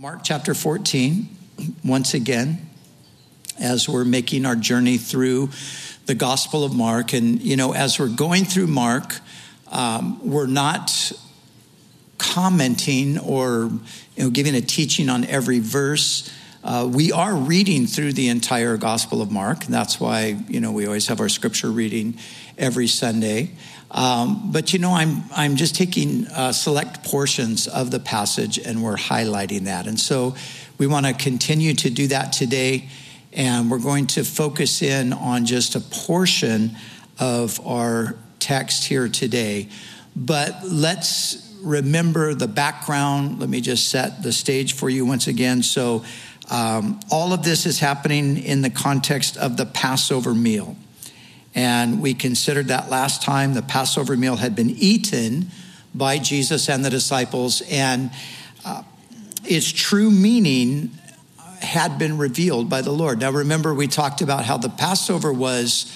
Mark chapter 14, once again, as we're making our journey through the Gospel of Mark. And, you know, as we're going through Mark, um, we're not commenting or you know, giving a teaching on every verse. Uh, we are reading through the entire Gospel of Mark. That's why you know we always have our scripture reading every Sunday. Um, but you know, I'm I'm just taking uh, select portions of the passage and we're highlighting that, and so we want to continue to do that today. And we're going to focus in on just a portion of our text here today. But let's remember the background. Let me just set the stage for you once again. So, um, all of this is happening in the context of the Passover meal. And we considered that last time the Passover meal had been eaten by Jesus and the disciples, and uh, its true meaning had been revealed by the Lord. Now, remember, we talked about how the Passover was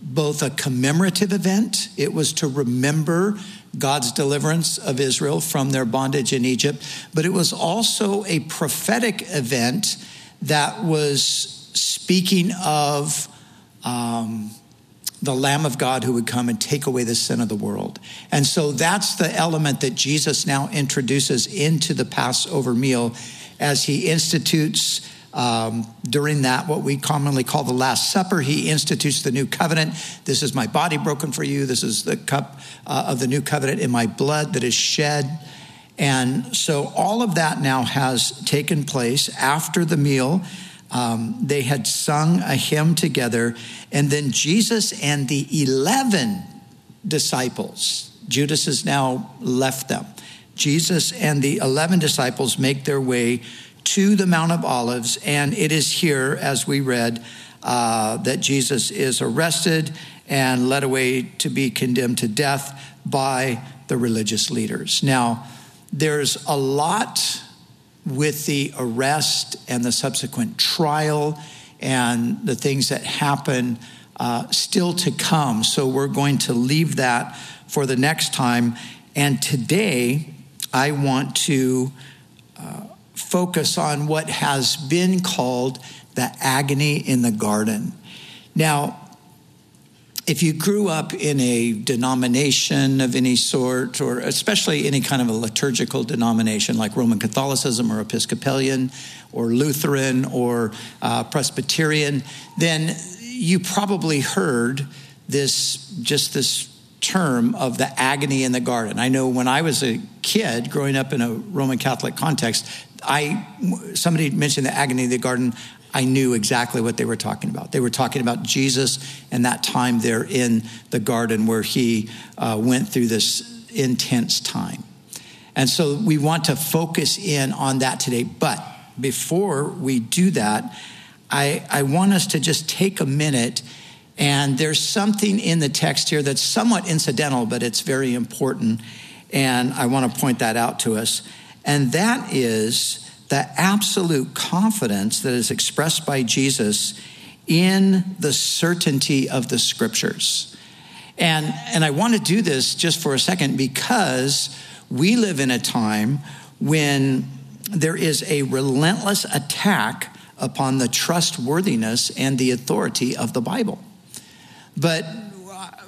both a commemorative event, it was to remember God's deliverance of Israel from their bondage in Egypt, but it was also a prophetic event that was speaking of um, the Lamb of God who would come and take away the sin of the world. And so that's the element that Jesus now introduces into the Passover meal as he institutes um, during that, what we commonly call the Last Supper, he institutes the new covenant. This is my body broken for you. This is the cup uh, of the new covenant in my blood that is shed. And so all of that now has taken place after the meal. Um, they had sung a hymn together, and then Jesus and the 11 disciples, Judas has now left them. Jesus and the 11 disciples make their way to the Mount of Olives, and it is here, as we read, uh, that Jesus is arrested and led away to be condemned to death by the religious leaders. Now, there's a lot with the arrest and the subsequent trial and the things that happen uh, still to come. So we're going to leave that for the next time. And today, I want to uh, focus on what has been called the agony in the garden. Now, if you grew up in a denomination of any sort, or especially any kind of a liturgical denomination like Roman Catholicism or Episcopalian or Lutheran or uh, Presbyterian, then you probably heard this just this term of the agony in the garden. I know when I was a kid growing up in a Roman Catholic context, I somebody mentioned the agony of the garden. I knew exactly what they were talking about. They were talking about Jesus and that time there in the garden where he uh, went through this intense time. And so we want to focus in on that today. But before we do that, I, I want us to just take a minute. And there's something in the text here that's somewhat incidental, but it's very important. And I want to point that out to us. And that is the absolute confidence that is expressed by Jesus in the certainty of the scriptures. And, and I want to do this just for a second because we live in a time when there is a relentless attack upon the trustworthiness and the authority of the Bible. But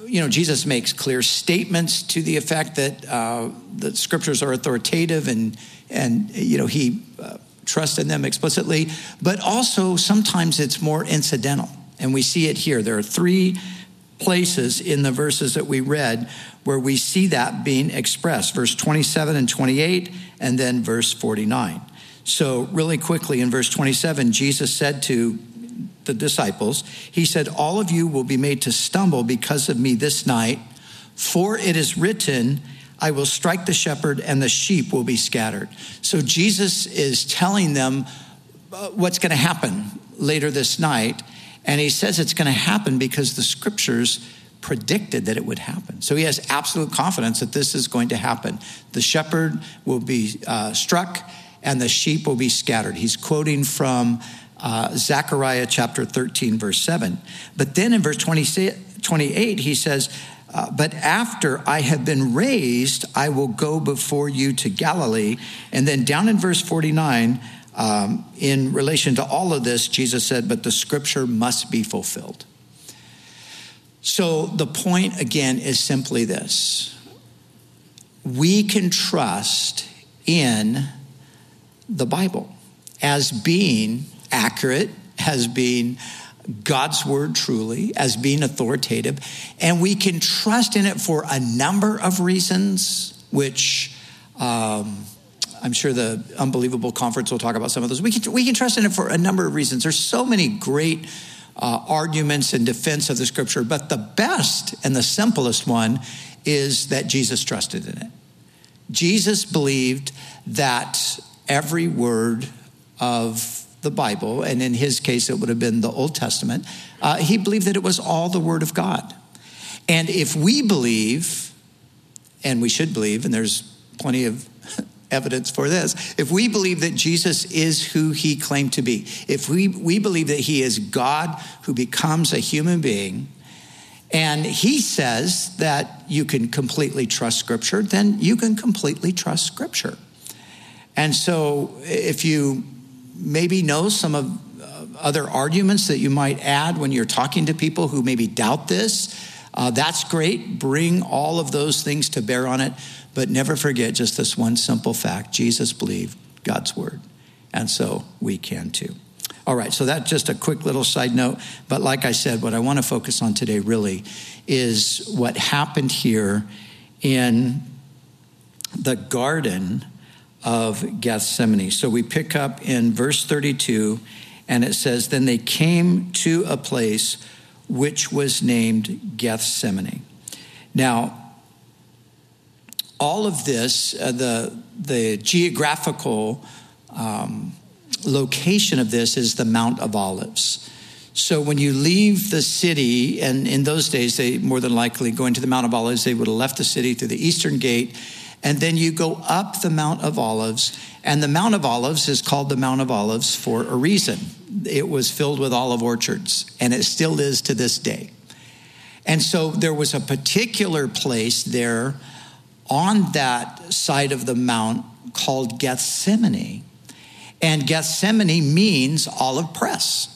you know, Jesus makes clear statements to the effect that uh, the scriptures are authoritative and, and you know, he uh, trusts in them explicitly, but also sometimes it's more incidental. And we see it here. There are three places in the verses that we read where we see that being expressed verse 27 and 28, and then verse 49. So, really quickly, in verse 27, Jesus said to the disciples, He said, All of you will be made to stumble because of me this night, for it is written, I will strike the shepherd and the sheep will be scattered. So Jesus is telling them uh, what's going to happen later this night. And he says it's going to happen because the scriptures predicted that it would happen. So he has absolute confidence that this is going to happen. The shepherd will be uh, struck and the sheep will be scattered. He's quoting from uh, Zechariah chapter 13, verse 7. But then in verse 28, he says, uh, But after I have been raised, I will go before you to Galilee. And then down in verse 49, um, in relation to all of this, Jesus said, But the scripture must be fulfilled. So the point again is simply this we can trust in the Bible as being accurate, as being God's word truly, as being authoritative, and we can trust in it for a number of reasons, which um, I'm sure the Unbelievable Conference will talk about some of those. We can, we can trust in it for a number of reasons. There's so many great uh, arguments in defense of the scripture, but the best and the simplest one is that Jesus trusted in it. Jesus believed that every word of the Bible, and in his case, it would have been the Old Testament, uh, he believed that it was all the Word of God. And if we believe, and we should believe, and there's plenty of evidence for this, if we believe that Jesus is who he claimed to be, if we, we believe that he is God who becomes a human being, and he says that you can completely trust Scripture, then you can completely trust Scripture. And so if you maybe know some of uh, other arguments that you might add when you're talking to people who maybe doubt this. Uh, that's great. Bring all of those things to bear on it. But never forget just this one simple fact Jesus believed God's word. And so we can too. All right, so that's just a quick little side note. But like I said, what I want to focus on today really is what happened here in the garden of Gethsemane. So we pick up in verse 32, and it says, Then they came to a place which was named Gethsemane. Now, all of this, uh, the, the geographical um, location of this is the Mount of Olives. So when you leave the city, and in those days, they more than likely going to the Mount of Olives, they would have left the city through the eastern gate and then you go up the Mount of Olives, and the Mount of Olives is called the Mount of Olives for a reason. It was filled with olive orchards, and it still is to this day. And so there was a particular place there on that side of the mount called Gethsemane. And Gethsemane means olive press.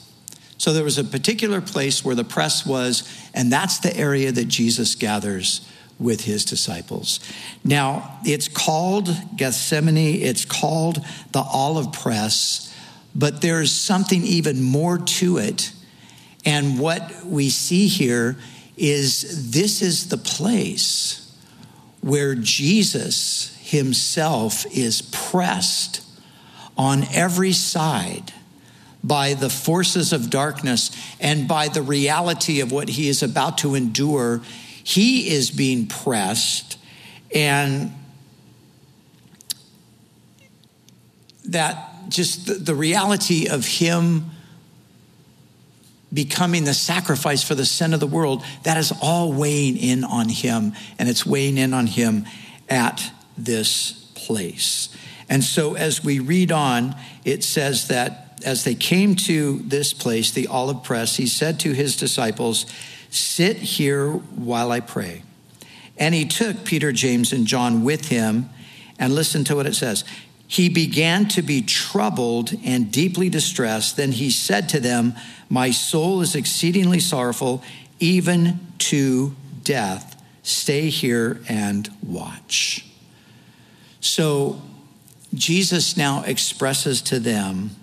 So there was a particular place where the press was, and that's the area that Jesus gathers with his disciples. Now, it's called Gethsemane, it's called the olive press, but there's something even more to it. And what we see here is this is the place where Jesus himself is pressed on every side by the forces of darkness and by the reality of what he is about to endure he is being pressed, and that just the, the reality of him becoming the sacrifice for the sin of the world, that is all weighing in on him, and it's weighing in on him at this place. And so as we read on, it says that as they came to this place, the olive press, he said to his disciples, Sit here while I pray. And he took Peter, James, and John with him, and listen to what it says. He began to be troubled and deeply distressed. Then he said to them, My soul is exceedingly sorrowful, even to death. Stay here and watch. So Jesus now expresses to them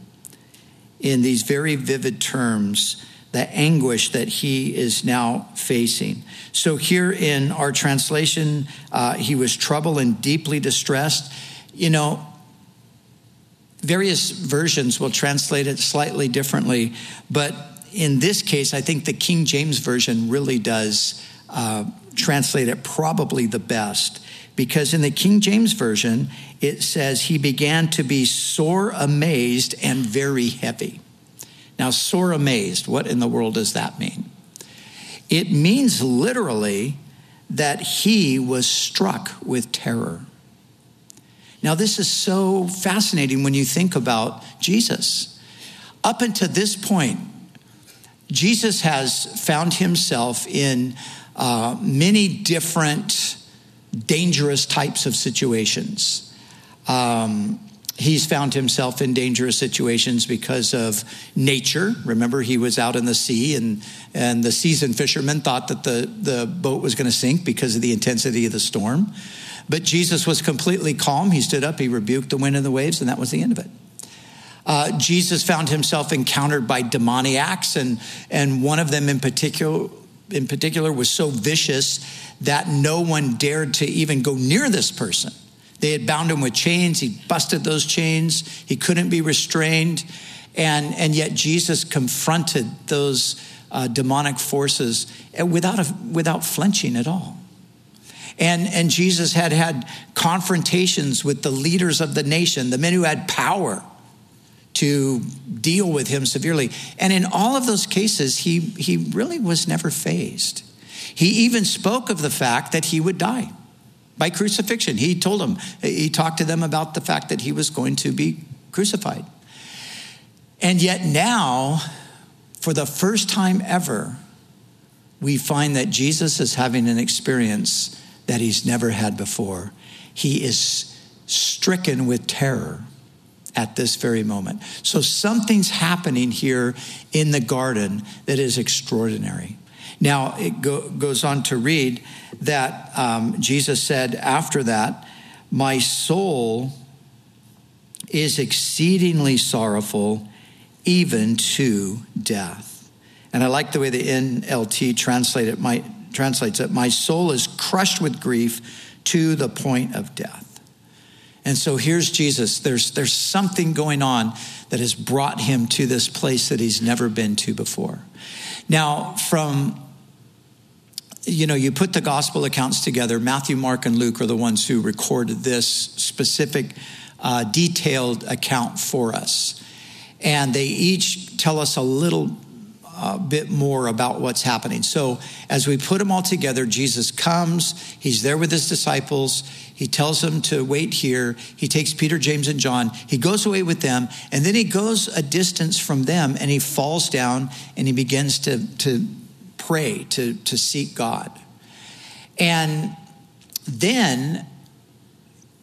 in these very vivid terms the anguish that he is now facing. So, here in our translation, uh, he was troubled and deeply distressed. You know, various versions will translate it slightly differently, but in this case, I think the King James Version really does uh, translate it probably the best. Because in the King James Version, it says, He began to be sore amazed and very heavy. Now, sore amazed, what in the world does that mean? It means literally that he was struck with terror. Now, this is so fascinating when you think about Jesus. Up until this point, Jesus has found himself in uh, many different dangerous types of situations. Um, He's found himself in dangerous situations because of nature. Remember, he was out in the sea, and, and the seasoned fishermen thought that the, the boat was going to sink because of the intensity of the storm. But Jesus was completely calm. He stood up, he rebuked the wind and the waves, and that was the end of it. Uh, Jesus found himself encountered by demoniacs, and, and one of them in particular, in particular was so vicious that no one dared to even go near this person. They had bound him with chains. He busted those chains. He couldn't be restrained. And, and yet Jesus confronted those uh, demonic forces without, a, without flinching at all. And, and Jesus had had confrontations with the leaders of the nation, the men who had power to deal with him severely. And in all of those cases, he, he really was never fazed. He even spoke of the fact that he would die by crucifixion. He told them, he talked to them about the fact that he was going to be crucified. And yet now, for the first time ever, we find that Jesus is having an experience that he's never had before. He is stricken with terror at this very moment. So something's happening here in the garden that is extraordinary. Now, it go, goes on to read that um, Jesus said after that, My soul is exceedingly sorrowful, even to death. And I like the way the NLT translate it, my, translates it, my soul is crushed with grief to the point of death. And so here's Jesus. There's, there's something going on that has brought him to this place that he's never been to before. Now, from, you know, you put the gospel accounts together, Matthew, Mark, and Luke are the ones who recorded this specific, uh, detailed account for us. And they each tell us a little a bit more about what's happening. So, as we put them all together, Jesus comes, he's there with his disciples, he tells them to wait here. He takes Peter, James, and John, he goes away with them, and then he goes a distance from them and he falls down and he begins to, to pray, to, to seek God. And then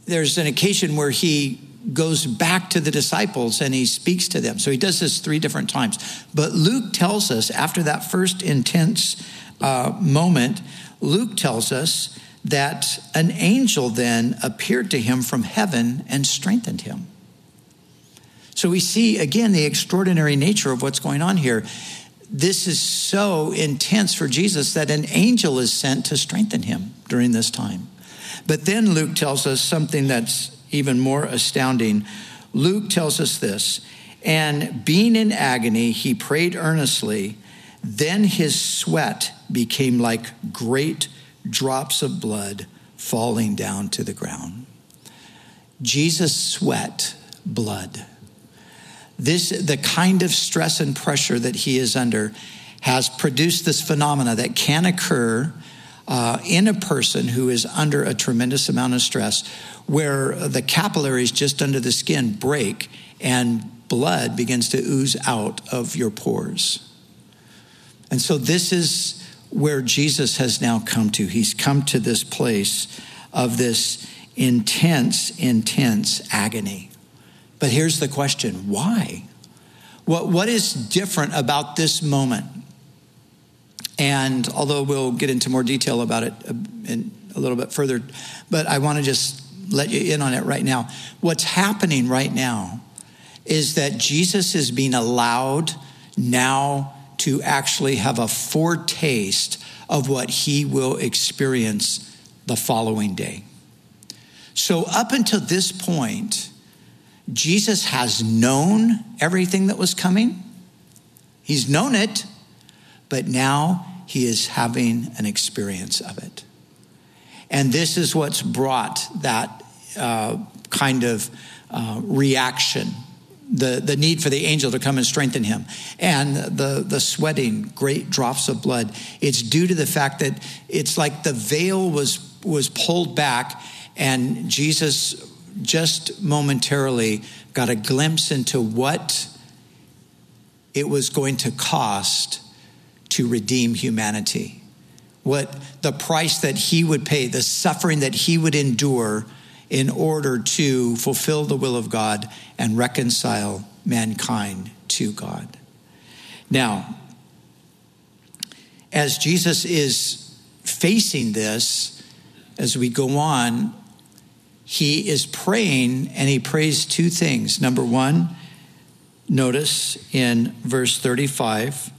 there's an occasion where he goes back to the disciples and he speaks to them. So he does this three different times. But Luke tells us, after that first intense uh, moment, Luke tells us that an angel then appeared to him from heaven and strengthened him. So we see again the extraordinary nature of what's going on here. This is so intense for Jesus that an angel is sent to strengthen him during this time. But then Luke tells us something that's even more astounding. Luke tells us this and being in agony, he prayed earnestly. Then his sweat became like great drops of blood falling down to the ground. Jesus sweat blood. This, the kind of stress and pressure that he is under, has produced this phenomena that can occur uh, in a person who is under a tremendous amount of stress, where the capillaries just under the skin break and blood begins to ooze out of your pores. And so, this is where Jesus has now come to. He's come to this place of this intense, intense agony. But here's the question why? What, what is different about this moment? And although we'll get into more detail about it uh, in a little bit further, but I want to just let you in on it right now. What's happening right now is that Jesus is being allowed now to actually have a foretaste of what he will experience the following day. So, up until this point, Jesus has known everything that was coming. He's known it, but now he is having an experience of it. And this is what's brought that uh, kind of uh, reaction the, the need for the angel to come and strengthen him and the, the sweating great drops of blood it's due to the fact that it's like the veil was was pulled back and jesus just momentarily got a glimpse into what it was going to cost to redeem humanity what the price that he would pay, the suffering that he would endure in order to fulfill the will of God and reconcile mankind to God. Now, as Jesus is facing this, as we go on, he is praying and he prays two things. Number one, notice in verse 35,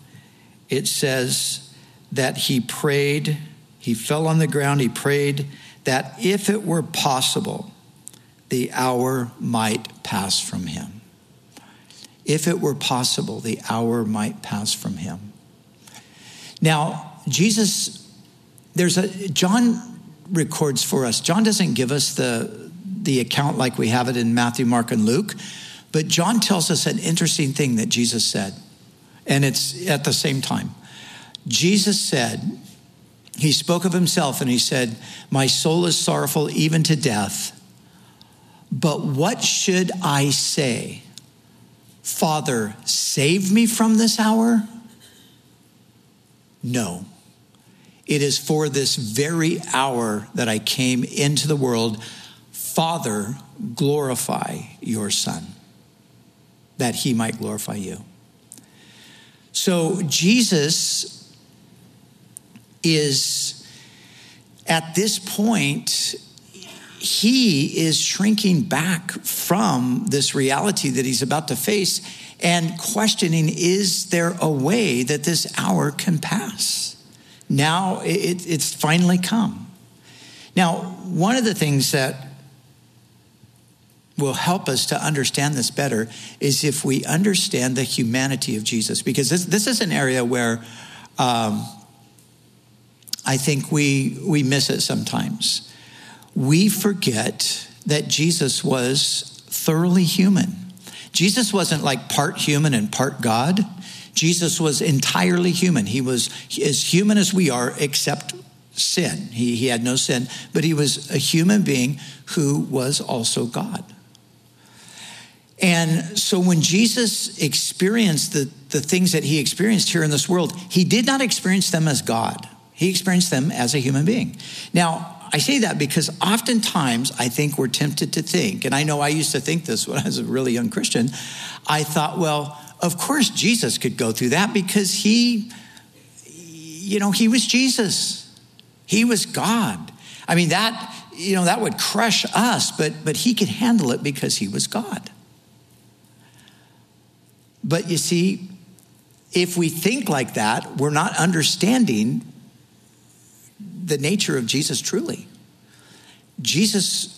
it says that he prayed, he fell on the ground, he prayed that if it were possible, the hour might pass from him. If it were possible, the hour might pass from him. Now, Jesus, there's a, John records for us. John doesn't give us the, the account like we have it in Matthew, Mark, and Luke, but John tells us an interesting thing that Jesus said, and it's at the same time. Jesus said, he spoke of himself and he said, My soul is sorrowful even to death. But what should I say? Father, save me from this hour? No. It is for this very hour that I came into the world. Father, glorify your Son, that he might glorify you. So Jesus is at this point, he is shrinking back from this reality that he's about to face and questioning is there a way that this hour can pass? Now it, it's finally come. Now, one of the things that will help us to understand this better is if we understand the humanity of Jesus, because this, this is an area where um, I think we, we miss it sometimes. We forget that Jesus was thoroughly human. Jesus wasn't like part human and part God. Jesus was entirely human. He was as human as we are, except sin. He, he had no sin, but he was a human being who was also God. And so when Jesus experienced the, the things that he experienced here in this world, he did not experience them as God. He experienced them as a human being. Now, I say that because oftentimes I think we're tempted to think, and I know I used to think this when I was a really young Christian. I thought, well, of course Jesus could go through that because he, you know, he was Jesus. He was God. I mean, that, you know, that would crush us, but, but he could handle it because he was God. But you see, if we think like that, we're not understanding the nature of Jesus truly. Jesus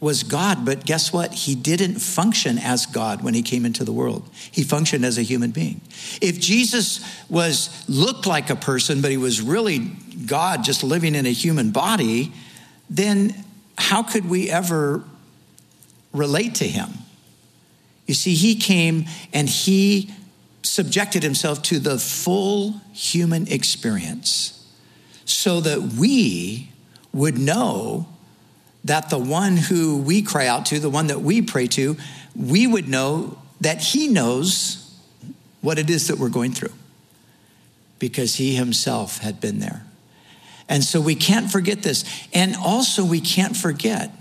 was God, but guess what? He didn't function as God when he came into the world. He functioned as a human being. If Jesus was looked like a person, but he was really God just living in a human body, then how could we ever relate to him? You see, he came and he subjected himself to the full human experience so that we would know that the one who we cry out to, the one that we pray to, we would know that he knows what it is that we're going through because he himself had been there. And so we can't forget this. And also, we can't forget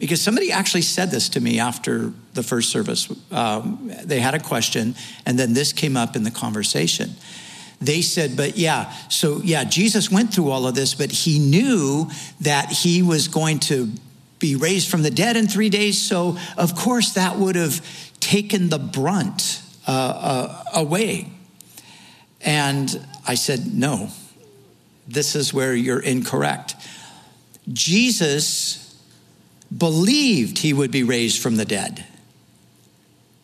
because somebody actually said this to me after the first service. Um, they had a question, and then this came up in the conversation they said, but yeah, so yeah, Jesus went through all of this, but he knew that he was going to be raised from the dead in three days. So, of course, that would have taken the brunt uh, uh, away. And I said, no, this is where you're incorrect. Jesus believed he would be raised from the dead.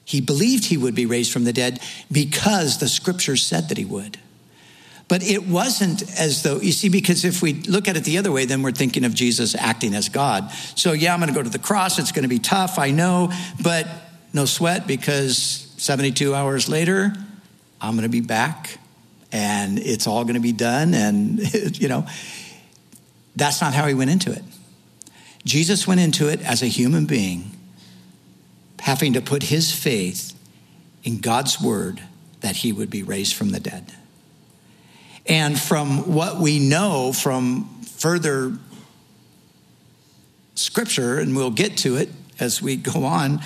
He believed he would be raised from the dead because the scripture said that he would. But it wasn't as though, you see, because if we look at it the other way, then we're thinking of Jesus acting as God. So, yeah, I'm going to go to the cross. It's going to be tough, I know, but no sweat because 72 hours later, I'm going to be back and it's all going to be done. And, you know, that's not how he went into it. Jesus went into it as a human being, having to put his faith in God's word that he would be raised from the dead. And from what we know from further scripture, and we'll get to it as we go on,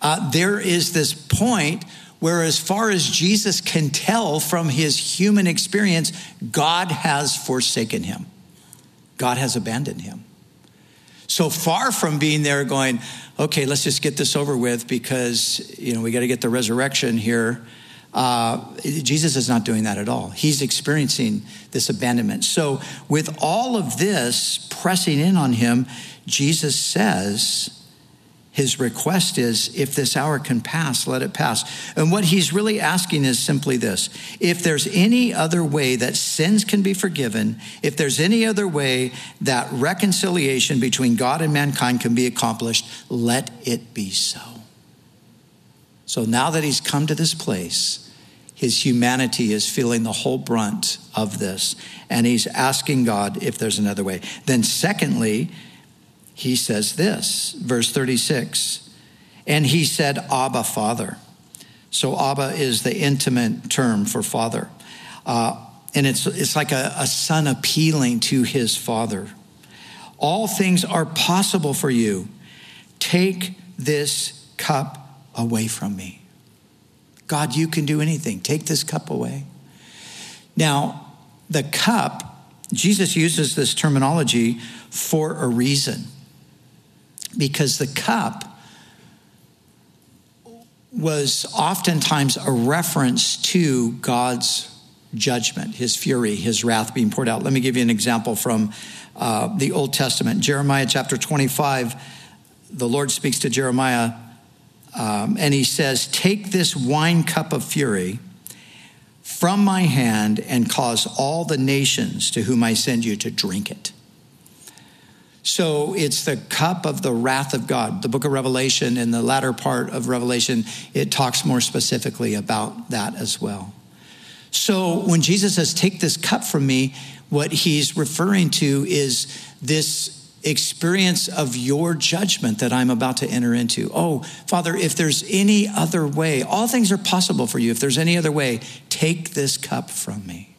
uh, there is this point where, as far as Jesus can tell from his human experience, God has forsaken him, God has abandoned him. So far from being there going, okay, let's just get this over with because, you know, we got to get the resurrection here. Uh, Jesus is not doing that at all. He's experiencing this abandonment. So, with all of this pressing in on him, Jesus says, his request is if this hour can pass, let it pass. And what he's really asking is simply this if there's any other way that sins can be forgiven, if there's any other way that reconciliation between God and mankind can be accomplished, let it be so. So now that he's come to this place, his humanity is feeling the whole brunt of this, and he's asking God if there's another way. Then, secondly, he says this, verse 36 And he said, Abba, Father. So, Abba is the intimate term for father. Uh, and it's, it's like a, a son appealing to his father. All things are possible for you. Take this cup away from me. God, you can do anything. Take this cup away. Now, the cup, Jesus uses this terminology for a reason because the cup was oftentimes a reference to God's judgment, his fury, his wrath being poured out. Let me give you an example from uh, the Old Testament. Jeremiah chapter 25, the Lord speaks to Jeremiah um, and he says, Take this wine cup of fury from my hand and cause all the nations to whom I send you to drink it. So it's the cup of the wrath of God. The book of Revelation, in the latter part of Revelation, it talks more specifically about that as well. So when Jesus says, Take this cup from me, what he's referring to is this experience of your judgment that I'm about to enter into. Oh, Father, if there's any other way, all things are possible for you. If there's any other way, take this cup from me.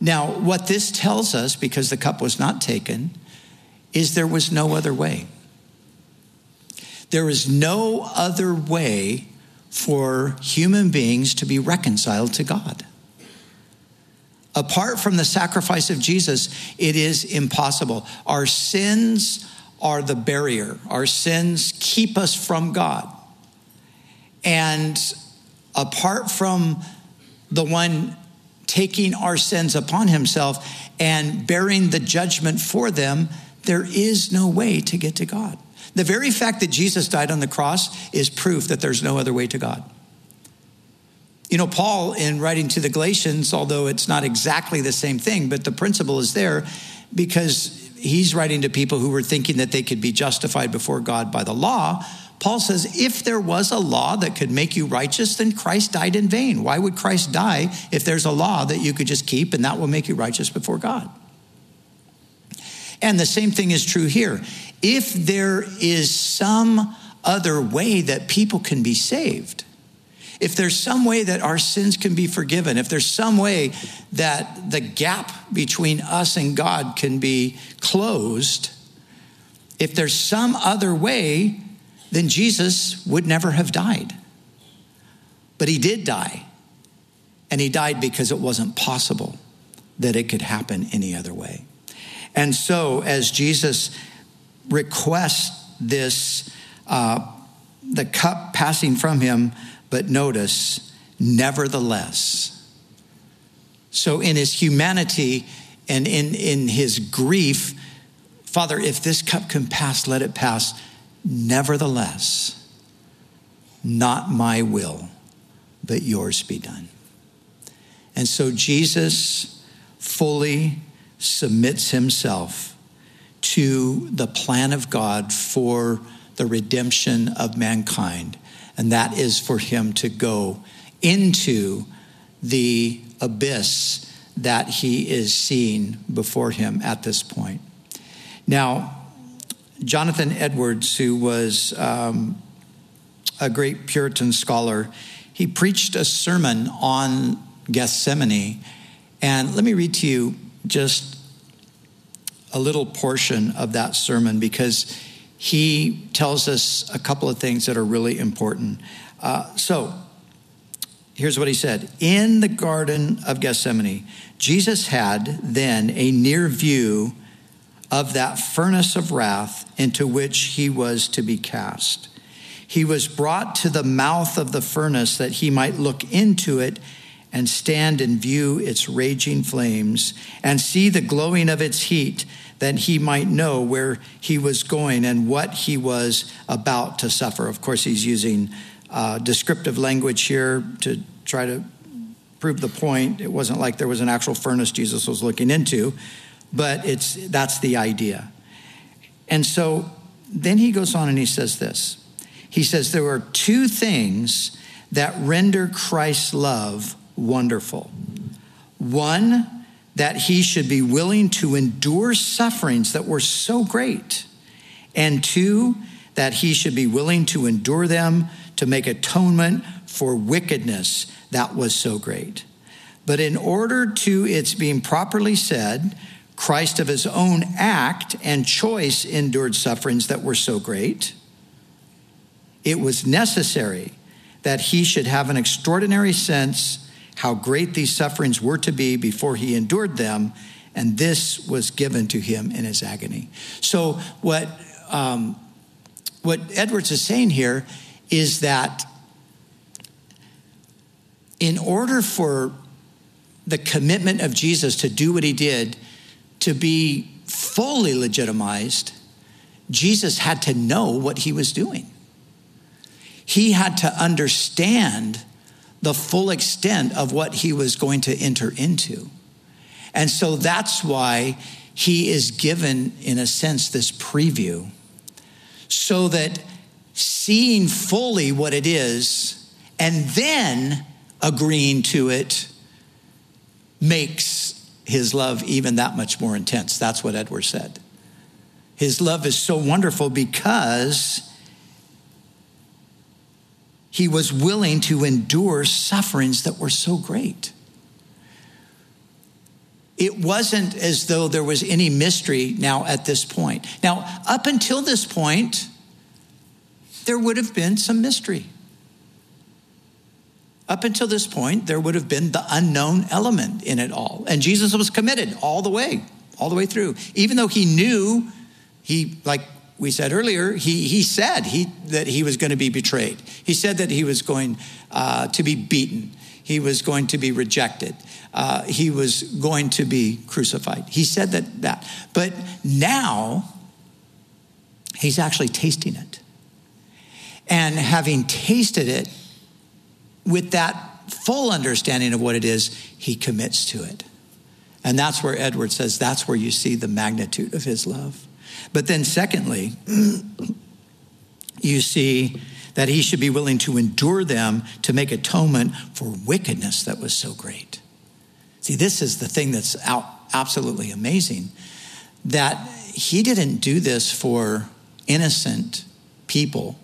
Now, what this tells us, because the cup was not taken, is there was no other way. There is no other way for human beings to be reconciled to God. Apart from the sacrifice of Jesus, it is impossible. Our sins are the barrier, our sins keep us from God. And apart from the one taking our sins upon himself and bearing the judgment for them, there is no way to get to God. The very fact that Jesus died on the cross is proof that there's no other way to God. You know, Paul, in writing to the Galatians, although it's not exactly the same thing, but the principle is there because he's writing to people who were thinking that they could be justified before God by the law. Paul says, if there was a law that could make you righteous, then Christ died in vain. Why would Christ die if there's a law that you could just keep and that will make you righteous before God? And the same thing is true here. If there is some other way that people can be saved, if there's some way that our sins can be forgiven, if there's some way that the gap between us and God can be closed, if there's some other way, then Jesus would never have died. But he did die. And he died because it wasn't possible that it could happen any other way. And so, as Jesus requests this, uh, the cup passing from him, but notice, nevertheless. So, in his humanity and in, in his grief, Father, if this cup can pass, let it pass. Nevertheless, not my will, but yours be done. And so Jesus fully submits himself to the plan of God for the redemption of mankind and that is for him to go into the abyss that he is seeing before him at this point. Now, Jonathan Edwards, who was um, a great Puritan scholar, he preached a sermon on Gethsemane. And let me read to you just a little portion of that sermon because he tells us a couple of things that are really important. Uh, so, here's what he said In the Garden of Gethsemane, Jesus had then a near view of that furnace of wrath into which he was to be cast. He was brought to the mouth of the furnace that he might look into it and stand and view its raging flames and see the glowing of its heat, that he might know where he was going and what he was about to suffer. Of course, he's using uh, descriptive language here to try to prove the point. It wasn't like there was an actual furnace Jesus was looking into, but it's that's the idea. And so then he goes on and he says this. He says there are two things that render Christ's love wonderful. One, that he should be willing to endure sufferings that were so great. And two, that he should be willing to endure them to make atonement for wickedness that was so great. But in order to its being properly said, Christ of his own act and choice endured sufferings that were so great. It was necessary that he should have an extraordinary sense how great these sufferings were to be before he endured them, and this was given to him in his agony. So, what, um, what Edwards is saying here is that in order for the commitment of Jesus to do what he did to be fully legitimized, Jesus had to know what he was doing. He had to understand the full extent of what he was going to enter into. And so that's why he is given, in a sense, this preview so that seeing fully what it is and then agreeing to it makes his love even that much more intense. That's what Edward said. His love is so wonderful because he was willing to endure sufferings that were so great. It wasn't as though there was any mystery now at this point. Now, up until this point, there would have been some mystery. Up until this point, there would have been the unknown element in it all. And Jesus was committed all the way, all the way through. Even though he knew, he, like we said earlier, he, he said he, that he was going to be betrayed. He said that he was going uh, to be beaten. He was going to be rejected. Uh, he was going to be crucified. He said that, that. But now, he's actually tasting it. And having tasted it, with that full understanding of what it is, he commits to it. And that's where Edward says that's where you see the magnitude of his love. But then, secondly, you see that he should be willing to endure them to make atonement for wickedness that was so great. See, this is the thing that's absolutely amazing that he didn't do this for innocent people,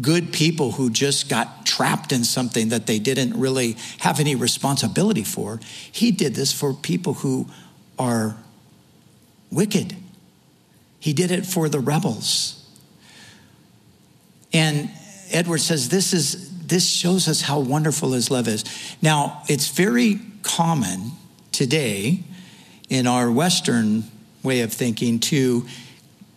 good people who just got trapped in something that they didn't really have any responsibility for. He did this for people who are wicked he did it for the rebels. And Edward says this is this shows us how wonderful his love is. Now, it's very common today in our Western way of thinking to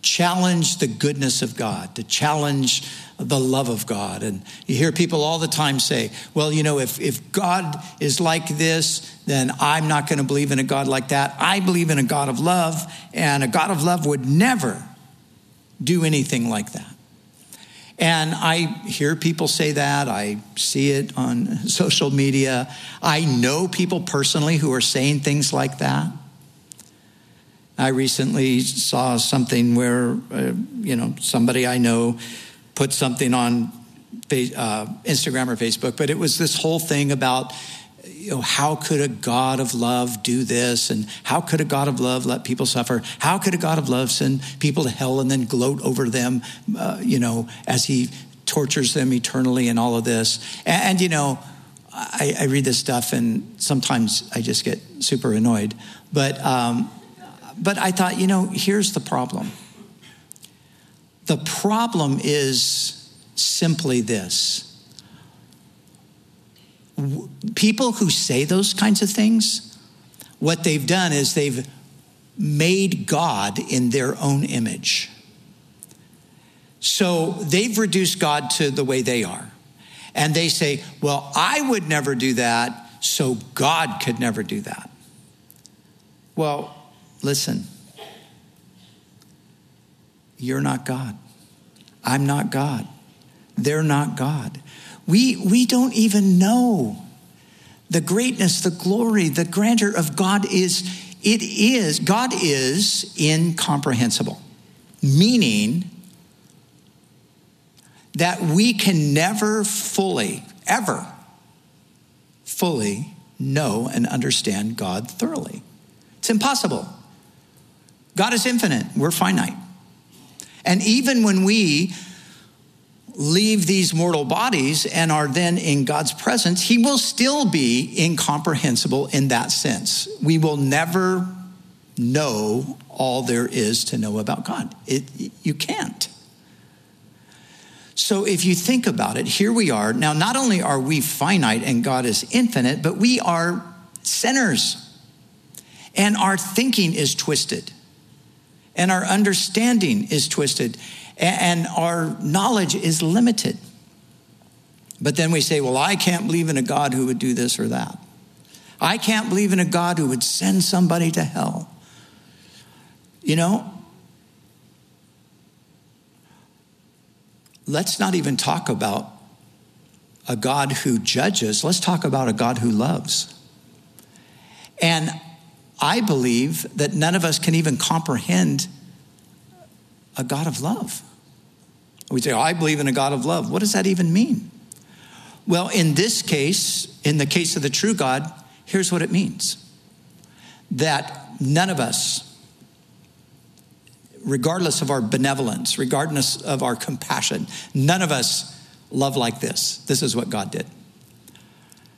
challenge the goodness of God, to challenge the love of God. And you hear people all the time say, well, you know, if, if God is like this, then I'm not going to believe in a God like that. I believe in a God of love, and a God of love would never do anything like that. And I hear people say that. I see it on social media. I know people personally who are saying things like that. I recently saw something where, uh, you know, somebody I know put something on uh, Instagram or Facebook, but it was this whole thing about you know, how could a God of love do this? And how could a God of love let people suffer? How could a God of love send people to hell and then gloat over them, uh, you know, as he tortures them eternally and all of this? And, and you know, I, I, read this stuff and sometimes I just get super annoyed. But um, but I thought, you know, here's the problem. The problem is simply this people who say those kinds of things, what they've done is they've made God in their own image. So they've reduced God to the way they are. And they say, well, I would never do that, so God could never do that. Well, listen, you're not God. I'm not God. They're not God. We, we don't even know the greatness, the glory, the grandeur of God is, it is, God is incomprehensible, meaning that we can never fully, ever fully know and understand God thoroughly. It's impossible. God is infinite, we're finite. And even when we leave these mortal bodies and are then in God's presence, He will still be incomprehensible in that sense. We will never know all there is to know about God. It, you can't. So if you think about it, here we are. Now, not only are we finite and God is infinite, but we are sinners. And our thinking is twisted. And our understanding is twisted. And our knowledge is limited. But then we say, well, I can't believe in a God who would do this or that. I can't believe in a God who would send somebody to hell. You know, let's not even talk about a God who judges. Let's talk about a God who loves. And I believe that none of us can even comprehend a God of love. We say, oh, I believe in a God of love. What does that even mean? Well, in this case, in the case of the true God, here's what it means that none of us regardless of our benevolence, regardless of our compassion, none of us love like this. This is what God did.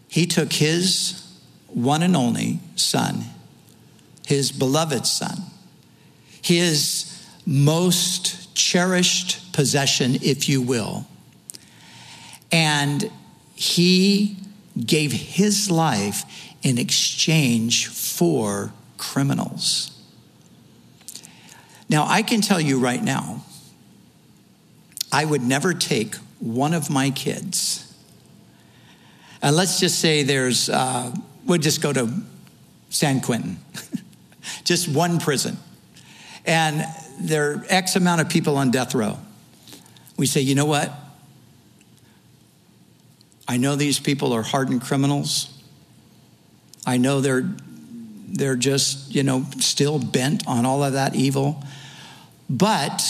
He took his one and only son, his beloved son, his most cherished possession, if you will, and he gave his life in exchange for criminals. Now, I can tell you right now, I would never take one of my kids, and let's just say there's, uh, we'll just go to San Quentin, just one prison, and there are X amount of people on death row. We say, you know what? I know these people are hardened criminals. I know they're they're just, you know, still bent on all of that evil. But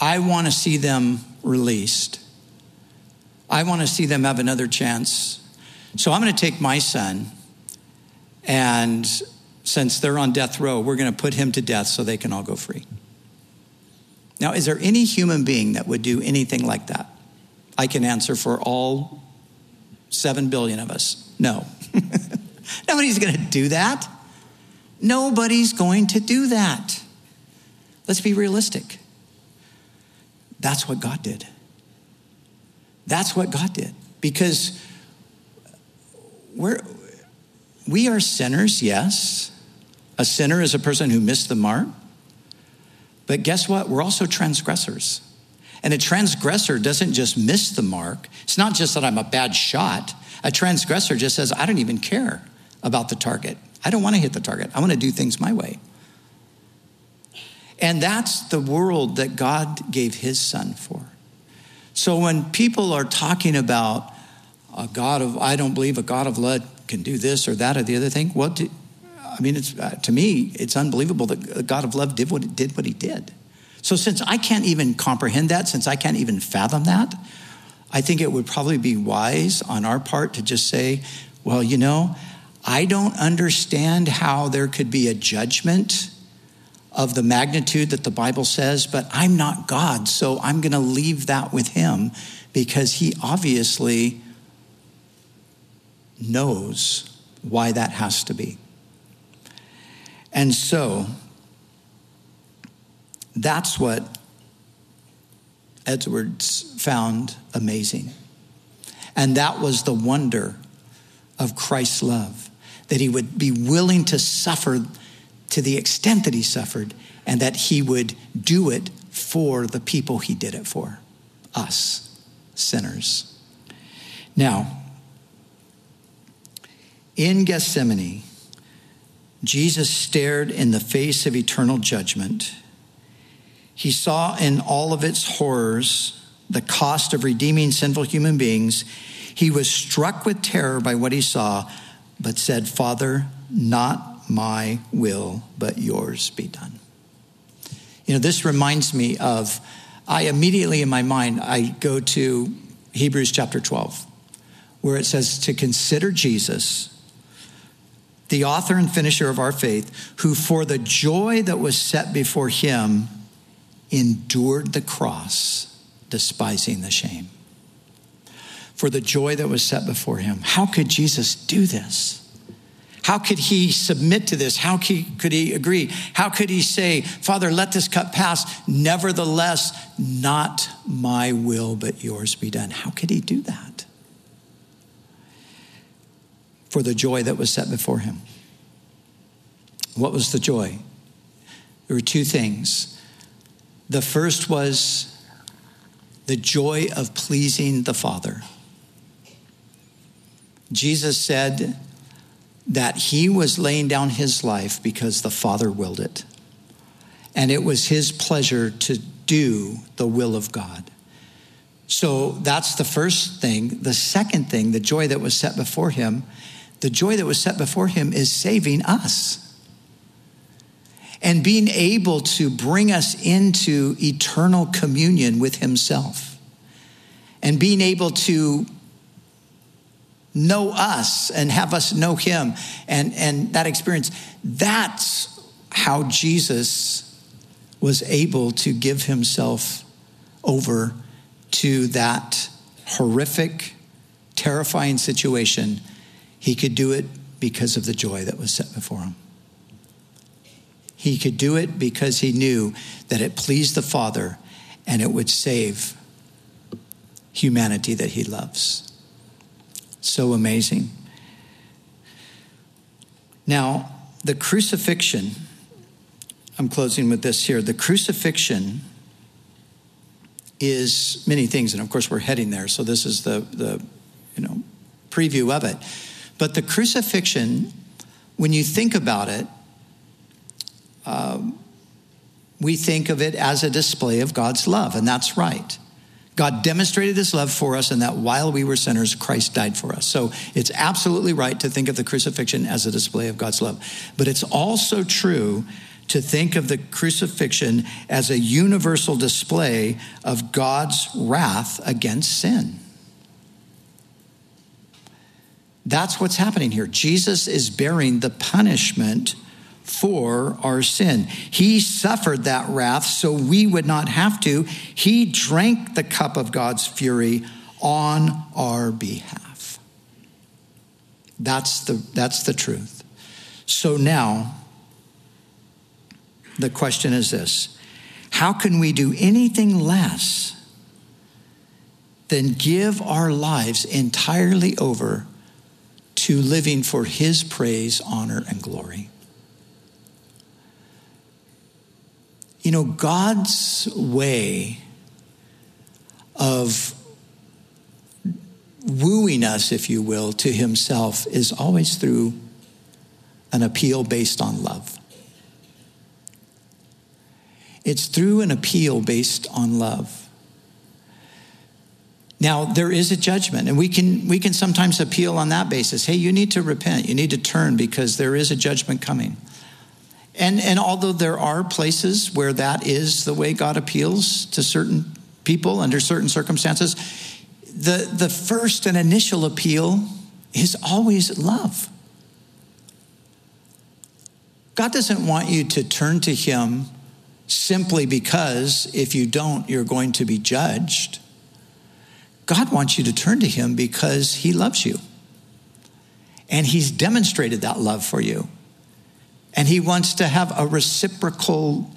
I want to see them released. I want to see them have another chance. So I'm going to take my son, and since they're on death row, we're going to put him to death so they can all go free. Now, is there any human being that would do anything like that? I can answer for all seven billion of us. No. Nobody's going to do that. Nobody's going to do that. Let's be realistic. That's what God did. That's what God did. Because we're, we are sinners, yes. A sinner is a person who missed the mark. But guess what? We're also transgressors. And a transgressor doesn't just miss the mark. It's not just that I'm a bad shot. A transgressor just says, I don't even care about the target. I don't want to hit the target. I want to do things my way. And that's the world that God gave his son for. So when people are talking about a God of, I don't believe a God of love can do this or that or the other thing, what do, I mean, it's, uh, to me, it's unbelievable that God of love did what, did what he did. So since I can't even comprehend that, since I can't even fathom that, I think it would probably be wise on our part to just say, well, you know, I don't understand how there could be a judgment of the magnitude that the Bible says, but I'm not God, so I'm going to leave that with him because he obviously knows why that has to be. And so, that's what Edwards found amazing. And that was the wonder of Christ's love, that he would be willing to suffer to the extent that he suffered, and that he would do it for the people he did it for us, sinners. Now, in Gethsemane, Jesus stared in the face of eternal judgment. He saw in all of its horrors the cost of redeeming sinful human beings. He was struck with terror by what he saw, but said, Father, not my will, but yours be done. You know, this reminds me of, I immediately in my mind, I go to Hebrews chapter 12, where it says to consider Jesus the author and finisher of our faith, who for the joy that was set before him endured the cross, despising the shame. For the joy that was set before him. How could Jesus do this? How could he submit to this? How could he agree? How could he say, Father, let this cup pass? Nevertheless, not my will, but yours be done. How could he do that? For the joy that was set before him. What was the joy? There were two things. The first was the joy of pleasing the Father. Jesus said that he was laying down his life because the Father willed it. And it was his pleasure to do the will of God. So that's the first thing. The second thing, the joy that was set before him, the joy that was set before him is saving us. And being able to bring us into eternal communion with himself. And being able to know us and have us know him and, and that experience. That's how jesus was able to give himself over to that horrific terrifying situation he could do it because of the joy that was set before him. He could do it because he knew that it pleased the Father and it would save humanity that he loves. So amazing. Now, the crucifixion, I'm closing with this here. The crucifixion is many things, and of course, we're heading there. So, this is the, the you know, preview of it. But the crucifixion, when you think about it, um, we think of it as a display of God's love, and that's right. God demonstrated his love for us, and that while we were sinners, Christ died for us. So it's absolutely right to think of the crucifixion as a display of God's love. But it's also true to think of the crucifixion as a universal display of God's wrath against sin. That's what's happening here. Jesus is bearing the punishment for our sin. He suffered that wrath so we would not have to. He drank the cup of God's fury on our behalf. That's the, that's the truth. So now, the question is this How can we do anything less than give our lives entirely over to living for His praise, honor, and glory. You know, God's way of wooing us, if you will, to Himself is always through an appeal based on love. It's through an appeal based on love. Now, there is a judgment, and we can, we can sometimes appeal on that basis. Hey, you need to repent, you need to turn because there is a judgment coming. And, and although there are places where that is the way God appeals to certain people under certain circumstances, the, the first and initial appeal is always love. God doesn't want you to turn to Him simply because if you don't, you're going to be judged. God wants you to turn to Him because He loves you. And He's demonstrated that love for you. And He wants to have a reciprocal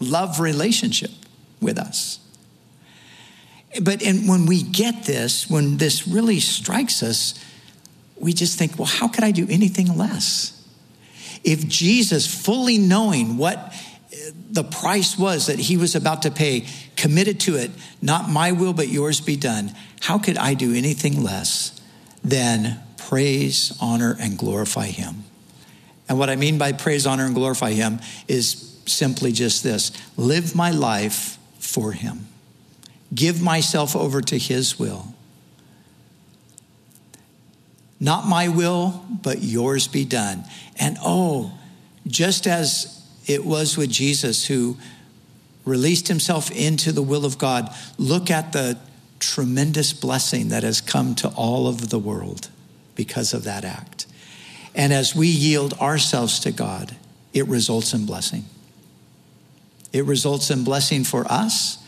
love relationship with us. But in, when we get this, when this really strikes us, we just think, well, how could I do anything less? If Jesus, fully knowing what the price was that he was about to pay, committed to it, not my will, but yours be done, how could I do anything less than praise, honor, and glorify him? And what I mean by praise, honor, and glorify him is simply just this live my life for him, give myself over to his will. Not my will, but yours be done. And oh, just as it was with Jesus who released himself into the will of God, look at the tremendous blessing that has come to all of the world because of that act. And as we yield ourselves to God, it results in blessing. It results in blessing for us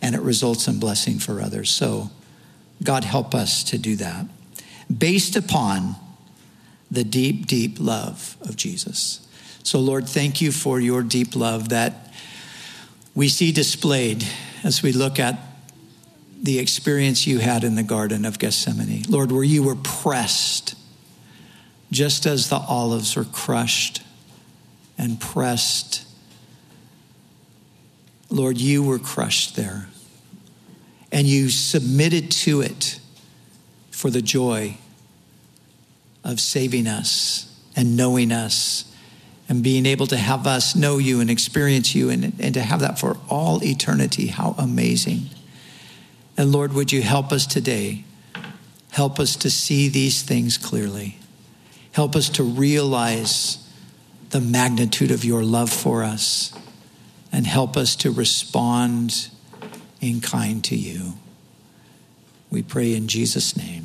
and it results in blessing for others. So, God, help us to do that based upon the deep, deep love of Jesus. So, Lord, thank you for your deep love that we see displayed as we look at the experience you had in the Garden of Gethsemane. Lord, where you were pressed, just as the olives were crushed and pressed. Lord, you were crushed there, and you submitted to it for the joy of saving us and knowing us and being able to have us know you and experience you and, and to have that for all eternity. How amazing. And Lord, would you help us today? Help us to see these things clearly. Help us to realize the magnitude of your love for us and help us to respond in kind to you. We pray in Jesus' name.